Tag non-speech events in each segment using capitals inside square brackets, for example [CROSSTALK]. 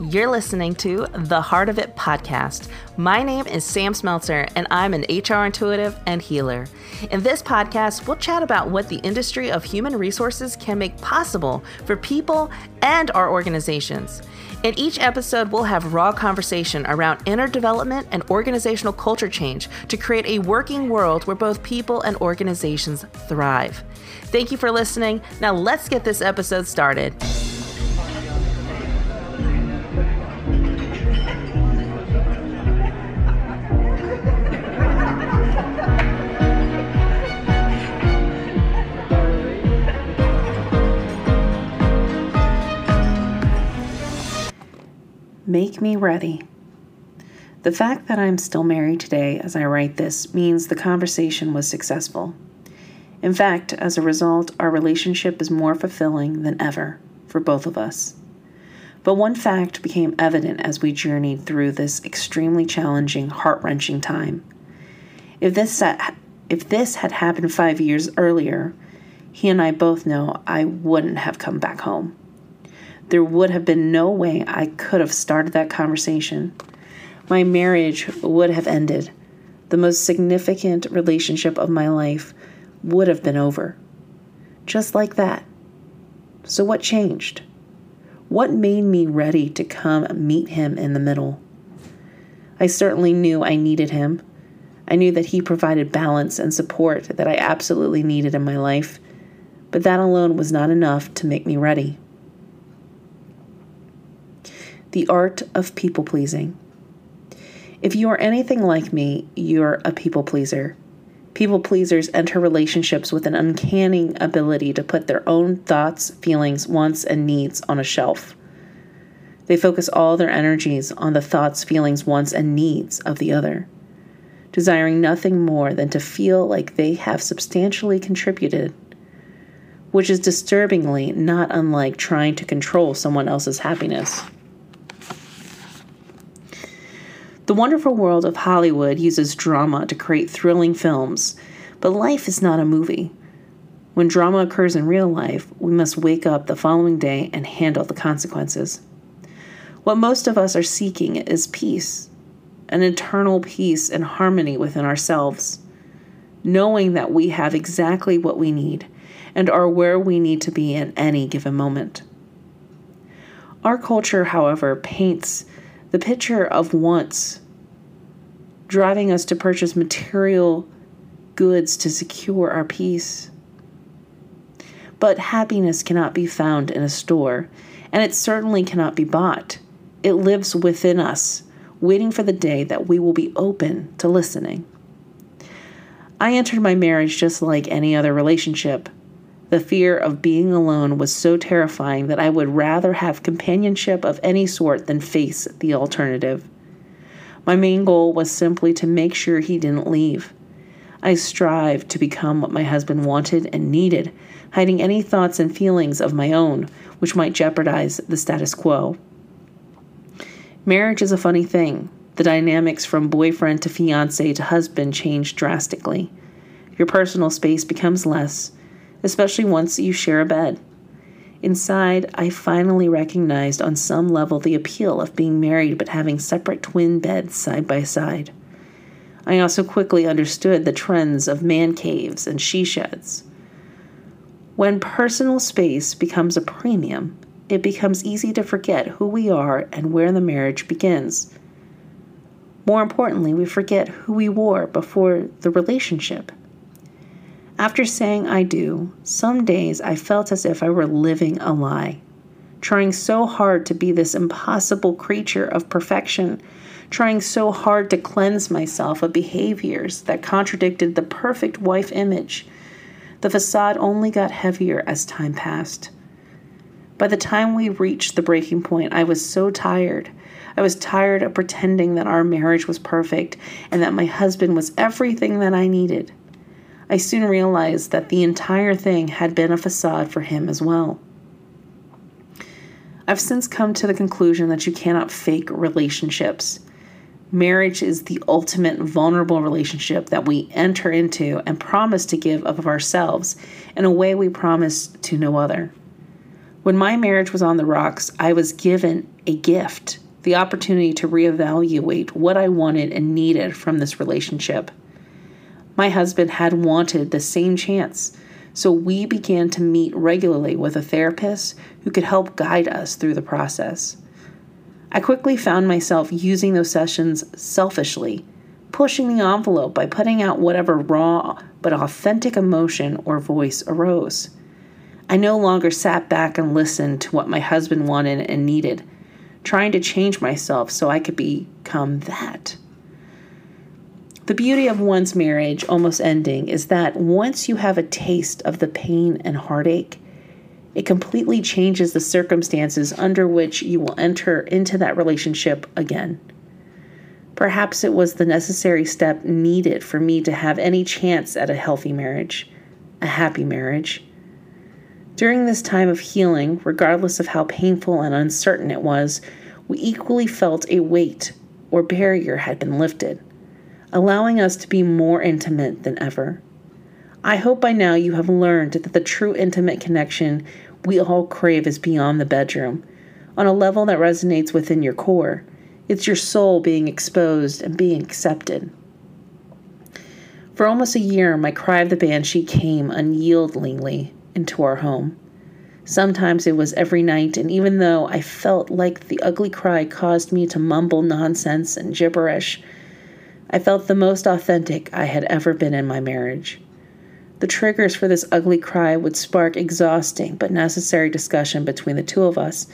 You're listening to the Heart of It podcast. My name is Samm Smeltzer, and I'm an HR intuitive and healer. In this podcast, we'll chat about what the industry of human resources can make possible for people and our organizations. In each episode, we'll have raw conversation around inner development and organizational culture change to create a working world where both people and organizations thrive. Thank you for listening. Now, let's get this episode started. Make me ready. The fact that I'm still married today as I write this means the conversation was successful. In fact, as a result, our relationship is more fulfilling than ever for both of us. But one fact became evident as we journeyed through this extremely challenging, heart wrenching time. If this, if this had happened five years earlier, he and I both know I wouldn't have come back home. There would have been no way I could have started that conversation. My marriage would have ended. The most significant relationship of my life would have been over. Just like that. So, what changed? What made me ready to come meet him in the middle? I certainly knew I needed him. I knew that he provided balance and support that I absolutely needed in my life, but that alone was not enough to make me ready. The art of people pleasing. If you are anything like me, you're a people pleaser. People pleasers enter relationships with an uncanny ability to put their own thoughts, feelings, wants, and needs on a shelf. They focus all their energies on the thoughts, feelings, wants, and needs of the other, desiring nothing more than to feel like they have substantially contributed, which is disturbingly not unlike trying to control someone else's happiness. The wonderful world of Hollywood uses drama to create thrilling films, but life is not a movie. When drama occurs in real life, we must wake up the following day and handle the consequences. What most of us are seeking is peace, an eternal peace and harmony within ourselves, knowing that we have exactly what we need and are where we need to be in any given moment. Our culture, however, paints the picture of wants, driving us to purchase material goods to secure our peace. But happiness cannot be found in a store, and it certainly cannot be bought. It lives within us, waiting for the day that we will be open to listening. I entered my marriage just like any other relationship, the fear of being alone was so terrifying that I would rather have companionship of any sort than face the alternative. My main goal was simply to make sure he didn't leave. I strived to become what my husband wanted and needed, hiding any thoughts and feelings of my own which might jeopardize the status quo. Marriage is a funny thing. The dynamics from boyfriend to fiance to husband change drastically. Your personal space becomes less, especially once you share a bed. Inside, I finally recognized on some level the appeal of being married but having separate twin beds side by side. I also quickly understood the trends of man caves and she sheds. When personal space becomes a premium, it becomes easy to forget who we are and where the marriage begins. More importantly, we forget who we were before the relationship. After saying I do, some days I felt as if I were living a lie, trying so hard to be this impossible creature of perfection, trying so hard to cleanse myself of behaviors that contradicted the perfect wife image. The facade only got heavier as time passed. By the time we reached the breaking point, I was so tired. I was tired of pretending that our marriage was perfect and that my husband was everything that I needed. I soon realized that the entire thing had been a facade for him as well. I've since come to the conclusion that you cannot fake relationships. Marriage is the ultimate vulnerable relationship that we enter into and promise to give of ourselves in a way we promise to no other. When my marriage was on the rocks, I was given a gift, the opportunity to reevaluate what I wanted and needed from this relationship. My husband had wanted the same chance, so we began to meet regularly with a therapist who could help guide us through the process. I quickly found myself using those sessions selfishly, pushing the envelope by putting out whatever raw but authentic emotion or voice arose. I no longer sat back and listened to what my husband wanted and needed, trying to change myself so I could become that. The beauty of one's marriage almost ending is that once you have a taste of the pain and heartache, it completely changes the circumstances under which you will enter into that relationship again. Perhaps it was the necessary step needed for me to have any chance at a healthy marriage, a happy marriage. During this time of healing, regardless of how painful and uncertain it was, we equally felt a weight or barrier had been lifted, allowing us to be more intimate than ever. I hope by now you have learned that the true intimate connection we all crave is beyond the bedroom, on a level that resonates within your core. It's your soul being exposed and being accepted. For almost a year, my cry of the banshee came unyieldingly into our home. Sometimes it was every night, and even though I felt like the ugly cry caused me to mumble nonsense and gibberish, I felt the most authentic I had ever been in my marriage. The triggers for this ugly cry would spark exhausting but necessary discussion between the two of us,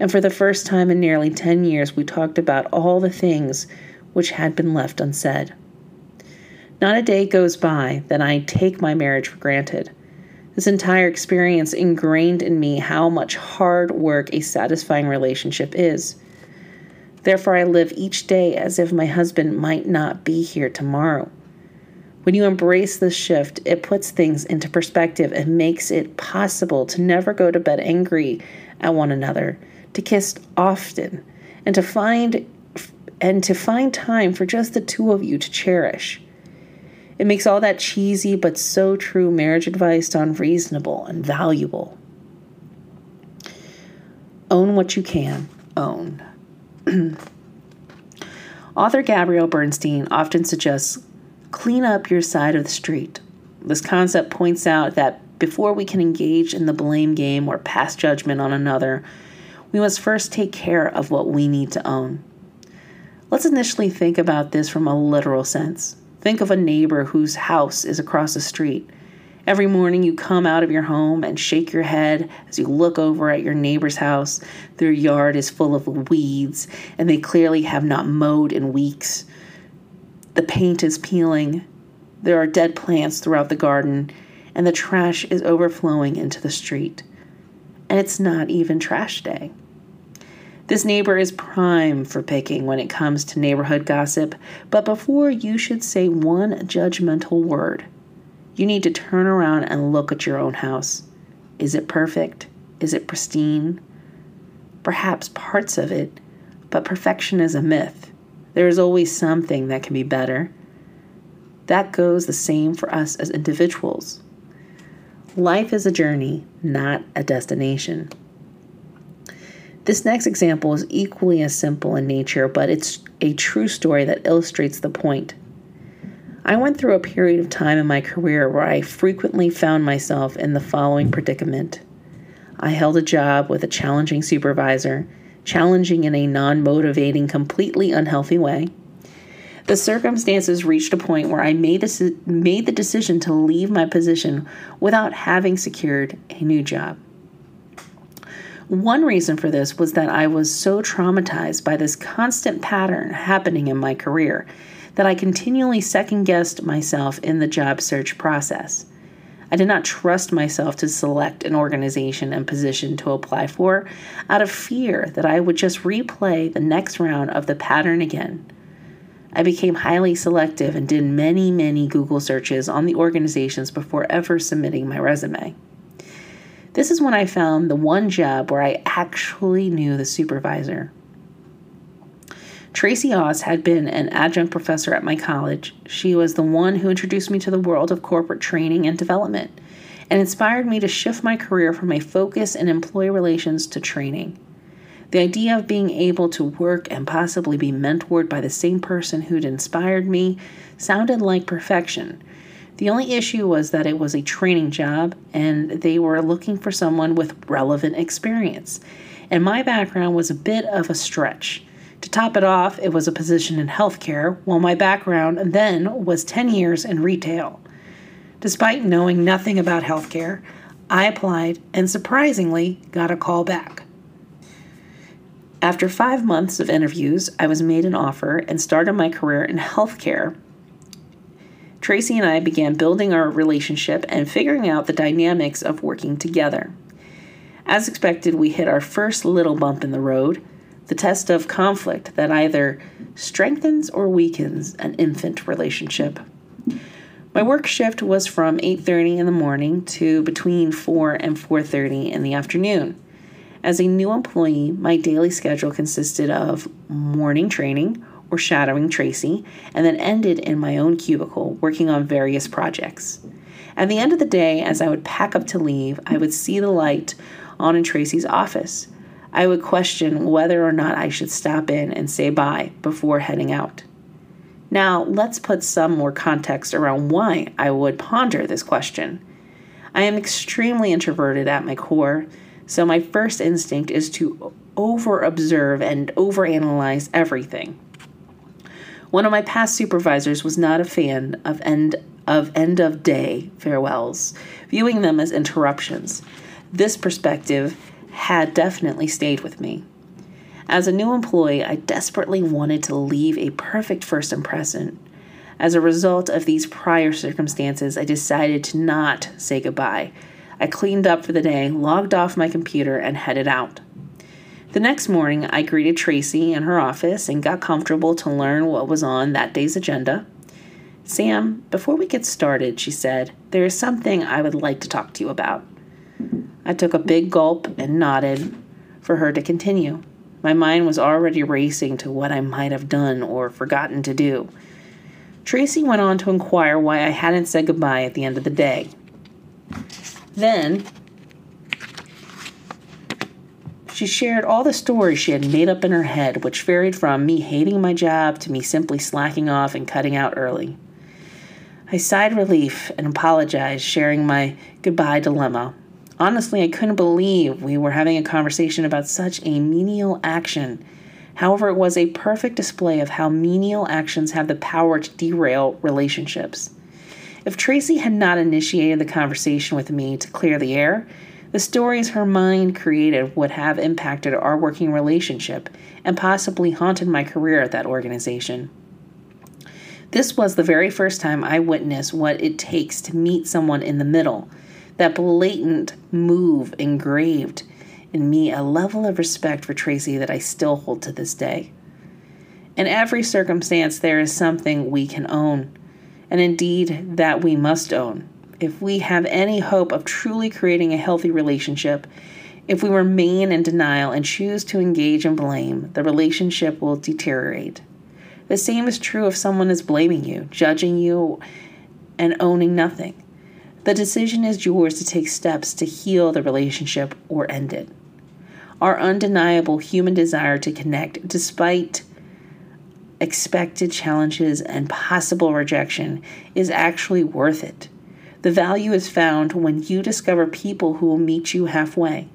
and for the first time in nearly 10 years, we talked about all the things which had been left unsaid. Not a day goes by that I take my marriage for granted. This entire experience ingrained in me how much hard work a satisfying relationship is. Therefore, I live each day as if my husband might not be here tomorrow. When you embrace this shift, it puts things into perspective and makes it possible to never go to bed angry at one another, to kiss often, and to find and to find time for just the two of you to cherish. It makes all that cheesy but so true marriage advice sound reasonable and valuable. Own what you can own. [CLEARS THROAT] Author Gabrielle Bernstein often suggests clean up your side of the street. This concept points out that before we can engage in the blame game or pass judgment on another, we must first take care of what we need to own. Let's initially think about this from a literal sense. Think of a neighbor whose house is across the street. Every morning you come out of your home and shake your head as you look over at your neighbor's house. Their yard is full of weeds, and they clearly have not mowed in weeks. The paint is peeling. There are dead plants throughout the garden, and the trash is overflowing into the street. And it's not even trash day. This neighbor is prime for picking when it comes to neighborhood gossip, but before you should say one judgmental word, you need to turn around and look at your own house. Is it perfect? Is it pristine? Perhaps parts of it, but perfection is a myth. There is always something that can be better. That goes the same for us as individuals. Life is a journey, not a destination. This next example is equally as simple in nature, but it's a true story that illustrates the point. I went through a period of time in my career where I frequently found myself in the following predicament. I held a job with a challenging supervisor challenging in a non motivating, completely unhealthy way. The circumstances reached a point where I made, a, made the decision to leave my position without having secured a new job. One reason for this was that I was so traumatized by this constant pattern happening in my career that I continually second guessed myself in the job search process. I did not trust myself to select an organization and position to apply for out of fear that I would just replay the next round of the pattern again. I became highly selective and did many, many Google searches on the organizations before ever submitting my resume. This is when I found the one job where I actually knew the supervisor. Tracy Oz had been an adjunct professor at my college. She was the one who introduced me to the world of corporate training and development and inspired me to shift my career from a focus in employee relations to training. The idea of being able to work and possibly be mentored by the same person who'd inspired me sounded like perfection. The only issue was that it was a training job and they were looking for someone with relevant experience. And my background was a bit of a stretch. To top it off, it was a position in healthcare, while my background then was 10 years in retail. Despite knowing nothing about healthcare, I applied and surprisingly got a call back. After five months of interviews, I was made an offer and started my career in healthcare. Tracy and I began building our relationship and figuring out the dynamics of working together. As expected, we hit our first little bump in the road the test of conflict that either strengthens or weakens an infant relationship. My work shift was from 8:30 in the morning to between 4 and 4:30 in the afternoon. As a new employee, my daily schedule consisted of morning training or shadowing Tracy and then ended in my own cubicle working on various projects. At the end of the day, as I would pack up to leave, I would see the light on in Tracy's office. I would question whether or not I should stop in and say bye before heading out. Now, let's put some more context around why I would ponder this question. I am extremely introverted at my core, so my first instinct is to over observe and overanalyze everything. One of my past supervisors was not a fan of end of end of day farewells, viewing them as interruptions. This perspective had definitely stayed with me. As a new employee, I desperately wanted to leave a perfect first impression. As a result of these prior circumstances, I decided to not say goodbye. I cleaned up for the day, logged off my computer, and headed out. The next morning, I greeted Tracy in her office and got comfortable to learn what was on that day's agenda. Samm, before we get started, she said, there is something I would like to talk to you about. I took a big gulp and nodded for her to continue. My mind was already racing to what I might have done or forgotten to do. Tracy went on to inquire why I hadn't said goodbye at the end of the day. Then, she shared all the stories she had made up in her head, which varied from me hating my job to me simply slacking off and cutting out early. I sighed relief and apologized, sharing my goodbye dilemma. Honestly, I couldn't believe we were having a conversation about such a menial action. However, it was a perfect display of how menial actions have the power to derail relationships. If Tracy had not initiated the conversation with me to clear the air, the stories her mind created would have impacted our working relationship and possibly haunted my career at that organization. This was the very first time I witnessed what it takes to meet someone in the middle that blatant move engraved in me a level of respect for Tracy that I still hold to this day. In every circumstance, there is something we can own, and indeed that we must own. If we have any hope of truly creating a healthy relationship, if we remain in denial and choose to engage in blame, the relationship will deteriorate. The same is true if someone is blaming you, judging you, and owning nothing. The decision is yours to take steps to heal the relationship or end it. Our undeniable human desire to connect, despite expected challenges and possible rejection, is actually worth it. The value is found when you discover people who will meet you halfway.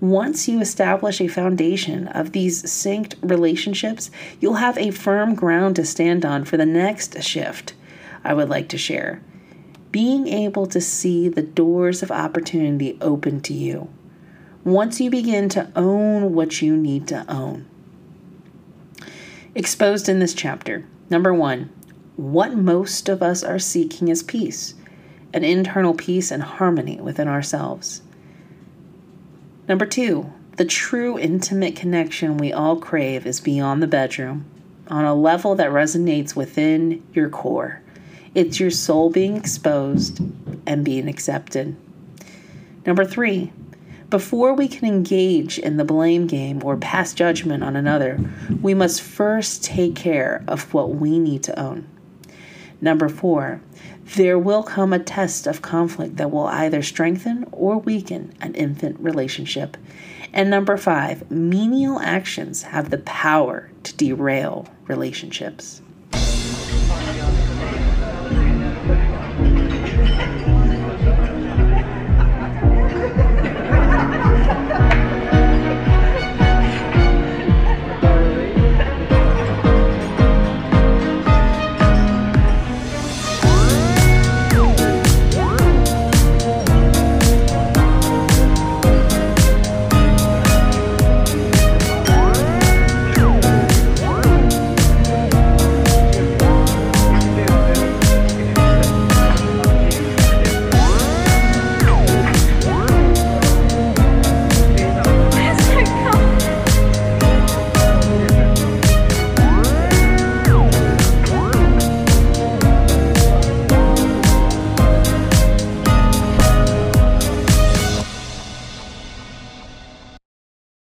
Once you establish a foundation of these synced relationships, you'll have a firm ground to stand on for the next shift I would like to share being able to see the doors of opportunity open to you once you begin to own what you need to own. Exposed in this chapter number one, what most of us are seeking is peace, an internal peace and harmony within ourselves. Number two, the true intimate connection we all crave is beyond the bedroom, on a level that resonates within your core. It's your soul being exposed and being accepted. Number three, before we can engage in the blame game or pass judgment on another, we must first take care of what we need to own. Number four, there will come a test of conflict that will either strengthen or weaken an infant relationship. And number five, menial actions have the power to derail relationships.